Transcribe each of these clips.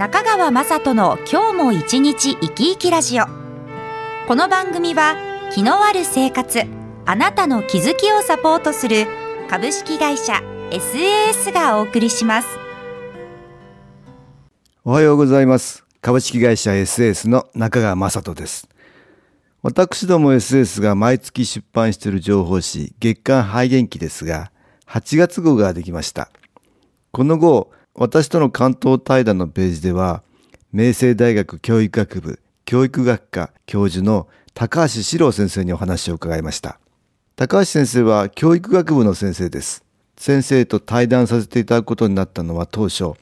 中川雅人の今日も一日生き生きラジオ。この番組は気のある生活あなたの気づきをサポートする株式会社 SAS がお送りします。おはようございます。株式会社 SAS の中川雅人です。私ども SS が毎月出版している情報誌月刊肺元気ですが8月号ができました。この後私との関東対談のページでは、明星大学教育学部教育学科教授の高橋史郎先生にお話を伺いました。高橋先生は教育学部の先生です。先生と対談させていただくことになったのは当初、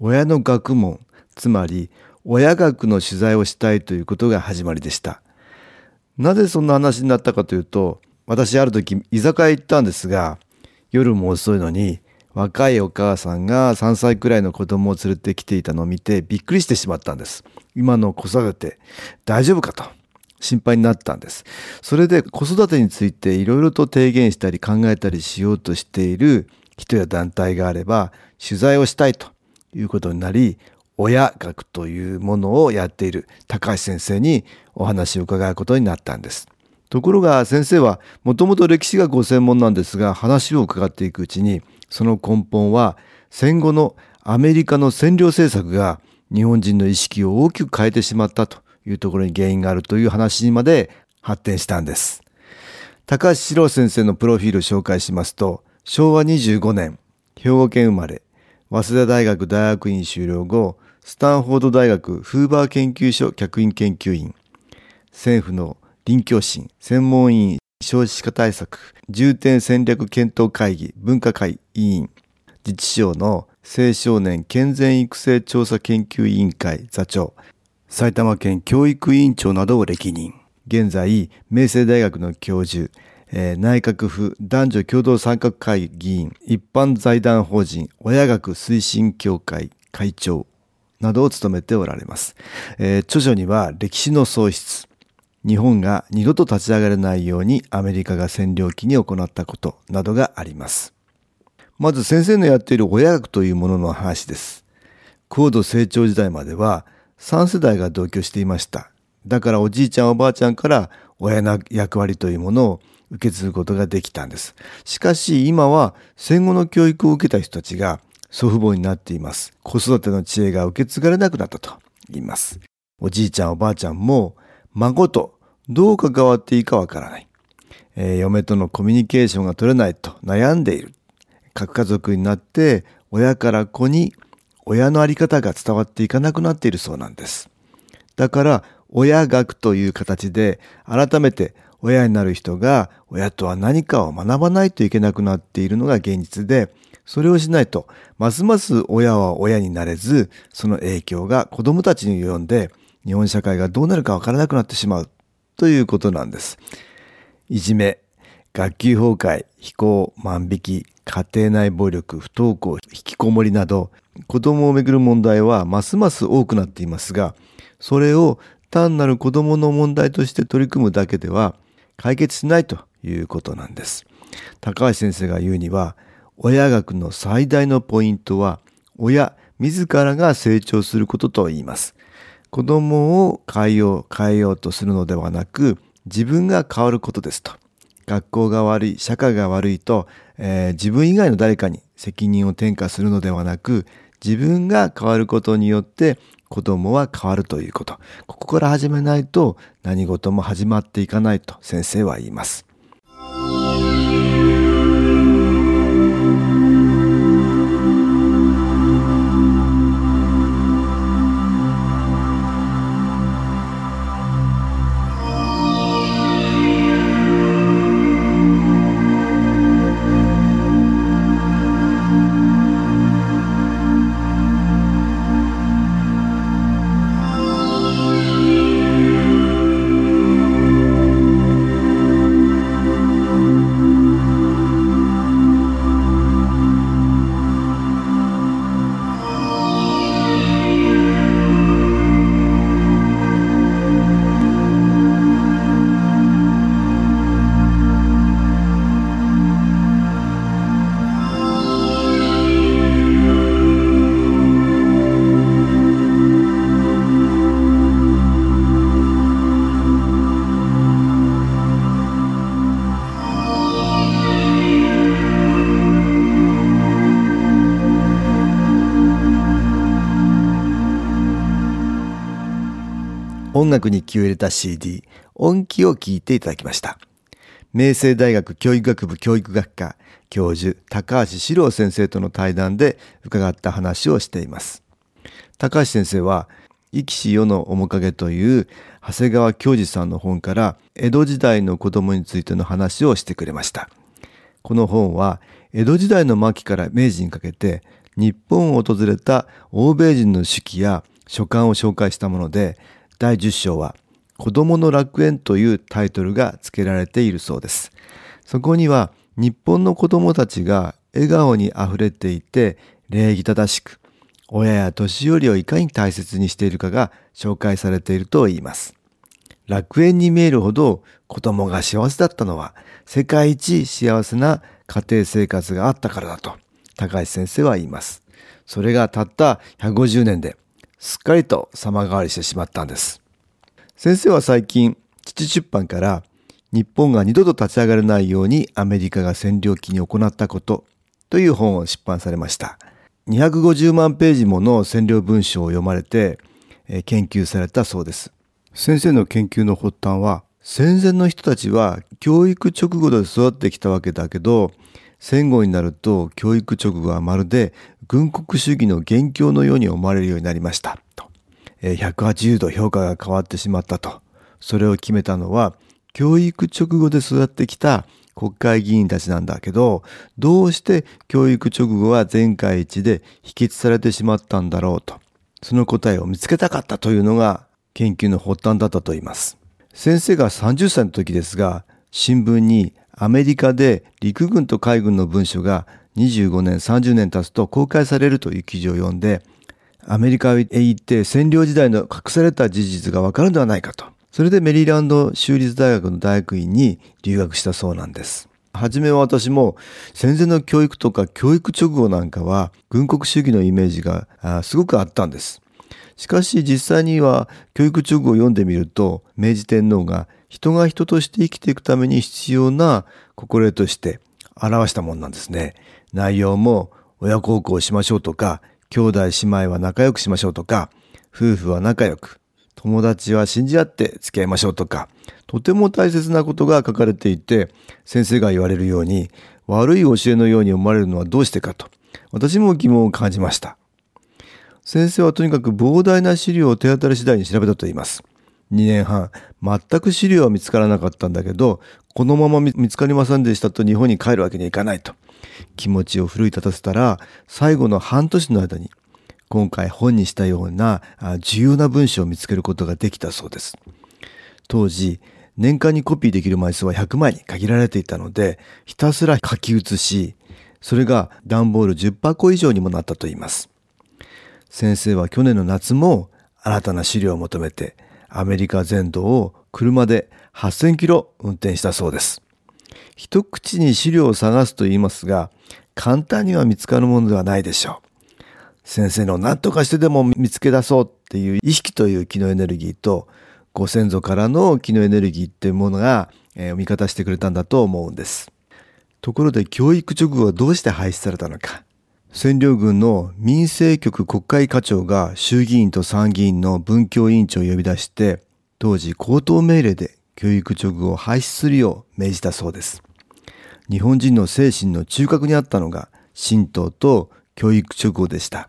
親の学問、つまり親学の取材をしたいということが始まりでした。なぜそんな話になったかというと、私ある時居酒屋行ったんですが、夜も遅いのに若いお母さんが3歳くらいの子供を連れてきていたのを見てびっくりしてしまったんです。今の子育て大丈夫かと心配になったんです。それで子育てについていろいろと提言したり考えたりしようとしている人や団体があれば取材をしたいということになり親学というものをやっている高橋先生にお話を伺うことになったんです。ところが先生はもともと歴史がご専門なんですが話を伺っていくうちにその根本は戦後のアメリカの占領政策が日本人の意識を大きく変えてしまったというところに原因があるという話にまで発展したんです。高橋史郎先生のプロフィールを紹介しますと、昭和25年、兵庫県生まれ、早稲田大学大学院修了後、スタンフォード大学フーバー研究所客員研究員、政府の臨教審専門員少子化対策重点戦略検討会議分科会委員自治省の青少年健全育成調査研究委員会座長埼玉県教育委員長などを歴任。現在明星大学の教授えー、内閣府男女共同参画会議員一般財団法人親学推進協会会長などを務めておられます、えー、著書には歴史の喪失日本が二度と立ち上がれないようにアメリカが占領期に行ったことなどがあります。まず先生のやっている親学というものの話です。高度成長時代までは3世代が同居していました。だからおじいちゃんおばあちゃんから親の役割というものを受け継ぐことができたんです。しかし今は戦後の教育を受けた人たちが祖父母になっています。子育ての知恵が受け継がれなくなったと言います。おじいちゃんおばあちゃんも孫とどう関わっていいかわからない、えー、嫁とのコミュニケーションが取れないと悩んでいる。核家族になって親から子に親のあり方が伝わっていかなくなっているそうなんです。だから親学という形で改めて親になる人が親とは何かを学ばないといけなくなっているのが現実で、それをしないと、ますます親は親になれず、その影響が子供たちに及んで、日本社会がどうなるかわからなくなってしまうということなんです。いじめ、学級崩壊、非行、万引き、家庭内暴力、不登校、引きこもりなど、子供をめぐる問題はますます多くなっていますが、それを単なる子供の問題として取り組むだけでは解決しないということなんです。高橋先生が言うには、親学の最大のポイントは、親自らが成長することと言います。子供を変えよう変えようとするのではなく自分が変わることですと。学校が悪い社会が悪いと、えー、自分以外の誰かに責任を転嫁するのではなく自分が変わることによって子供は変わるということ。ここから始めないと何事も始まっていかないと先生は言います。音楽に気を入れた CD 音気を聴いていただきました。明星大学教育学部教育学科教授高橋史郎先生との対談で伺った話をしています。高橋先生は生きし世の面影という長谷川教授さんの本から江戸時代の子供についての話をしてくれました。この本は江戸時代の末期から明治にかけて日本を訪れた欧米人の手記や書簡を紹介したもので第10章は子供の楽園というタイトルが付けられているそうです。そこには日本の子供たちが笑顔に溢れていて礼儀正しく親や年寄りをいかに大切にしているかが紹介されていると言います。楽園に見えるほど子供が幸せだったのは世界一幸せな家庭生活があったからだと高橋先生は言います。それがたった150年ですっかりと様変わりしてしまったんです。先生は最近、父出版から日本が二度と立ち上がれないようにアメリカが占領期に行ったことという本を出版されました。250万ページもの占領文書を読まれて、え研究されたそうです。先生の研究の発端は戦前の人たちは教育直後で育ってきたわけだけど戦後になると教育直後はまるで軍国主義の元凶のように思われるようになりましたと。180度評価が変わってしまったと。それを決めたのは教育直後で育ってきた国会議員たちなんだけど、どうして教育直後は全会一致で否決されてしまったんだろうと。その答えを見つけたかったというのが研究の発端だったと言います。先生が30歳の時ですが、新聞にアメリカで陸軍と海軍の文書が25年30年経つと公開されるという記事を読んでアメリカへ行って占領時代の隠された事実がわかるのではないかと。それでメリーランド州立大学の大学院に留学したそうなんです。初めは私も戦前の教育とか教育直後なんかは軍国主義のイメージがすごくあったんです。しかし実際には教育直後を読んでみると明治天皇が人が人として生きていくために必要な心得として表したもんなんですね。内容も親孝行しましょうとか、兄弟姉妹は仲良くしましょうとか、夫婦は仲良く、友達は信じ合って付き合いましょうとか、とても大切なことが書かれていて、先生が言われるように、悪い教えのように思われるのはどうしてかと、私も疑問を感じました。先生はとにかく膨大な資料を手当たり次第に調べたと言います。2年半、全く資料は見つからなかったんだけど、このまま見つかりませんでしたと日本に帰るわけにはいかないと。気持ちを奮い立たせたら、最後の半年の間に、今回本にしたような重要な文章を見つけることができたそうです。当時、年間にコピーできる枚数は100枚に限られていたので、ひたすら書き写し、それが段ボール10箱以上にもなったと言います。先生は去年の夏も新たな資料を求めてアメリカ全土を車で8000キロ運転したそうです。一口に資料を探すと言いますが、簡単には見つかるものではないでしょう。先生の何とかしてでも見つけ出そうっていう意識という気のエネルギーと、ご先祖からの気のエネルギーっていうものが、えー、味方してくれたんだと思うんです。ところで教育直後はどうして廃止されたのか。占領軍の民政局国会課長が衆議院と参議院の文教委員長を呼び出して、当時口頭命令で教育直後を廃止するよう命じたそうです。日本人の精神の中核にあったのが神道と教育直後でした。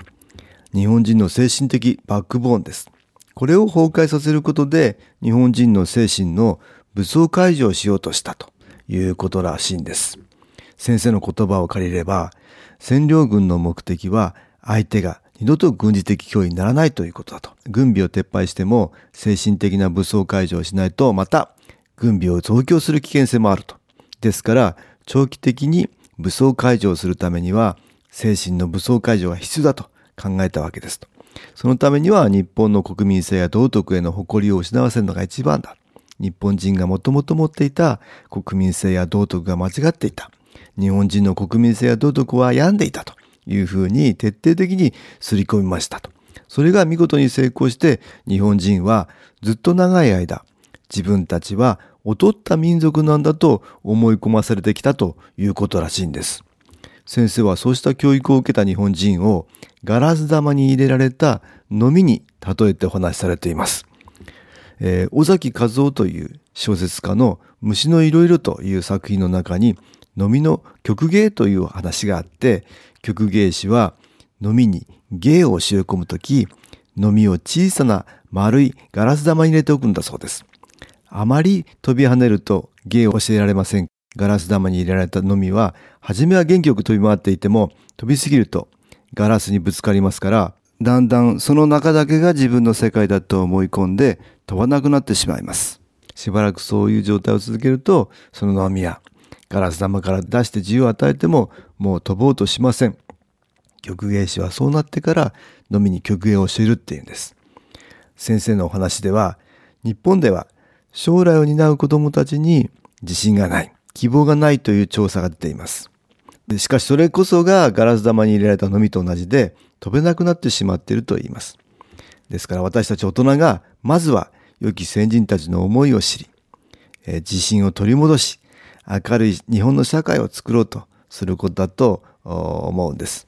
日本人の精神的バックボーンです。これを崩壊させることで日本人の精神の武装解除をしようとしたということらしいんです。先生の言葉を借りれば占領軍の目的は相手が二度と軍事的脅威にならないということだと。軍備を撤廃しても精神的な武装解除をしないとまた軍備を増強する危険性もあると。ですから長期的に武装解除をするためには精神の武装解除が必要だと考えたわけですと。そのためには日本の国民性や道徳への誇りを失わせるのが一番だ。日本人がもともと持っていた国民性や道徳が間違っていた。日本人の国民性や道徳は病んでいたというふうに徹底的に刷り込みましたと。それが見事に成功して日本人はずっと長い間自分たちは劣った民族なんだと思い込まされてきたということらしいんです。先生はそうした教育を受けた日本人をガラス玉に入れられた飲みに例えてお話しされています。えー、尾崎和夫という小説家の虫のいろいろという作品の中に飲みの曲芸という話があって曲芸師は飲みに芸を教え込むとき飲みを小さな丸いガラス玉に入れておくんだそうです。あまり飛び跳ねると芸を教えられません。ガラス玉に入れられた飲みは、初めは元気よく飛び回っていても、飛びすぎるとガラスにぶつかりますから、だんだんその中だけが自分の世界だと思い込んで飛ばなくなってしまいます。しばらくそういう状態を続けると、その飲みやガラス玉から出して自由を与えても、もう飛ぼうとしません。曲芸師はそうなってから飲みに曲芸を教えるっていうんです。先生のお話では、日本では将来を担う子供たちに自信がない、希望がないという調査が出ています。でしかしそれこそがガラス玉に入れられた飲みと同じで飛べなくなってしまっていると言います。ですから私たち大人がまずは良き先人たちの思いを知り、え自信を取り戻し、明るい日本の社会を作ろうとすることだと思うんです。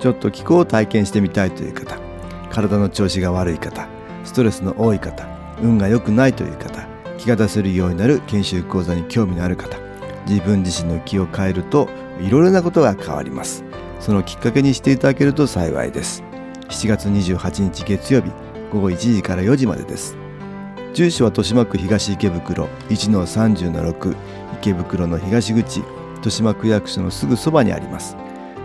ちょっと気候を体験してみたいという方。体の調子が悪い方。ストレスの多い方。運が良くないという方。気が出せるようになる研修講座に興味のある方。自分自身の気を変えるといろいろなことが変わります。そのきっかけにしていただけると幸いです。7月28日月曜日午後1時から4時までです。住所は豊島区東池袋1-30-6池袋の東口豊島区役所のすぐそばにあります。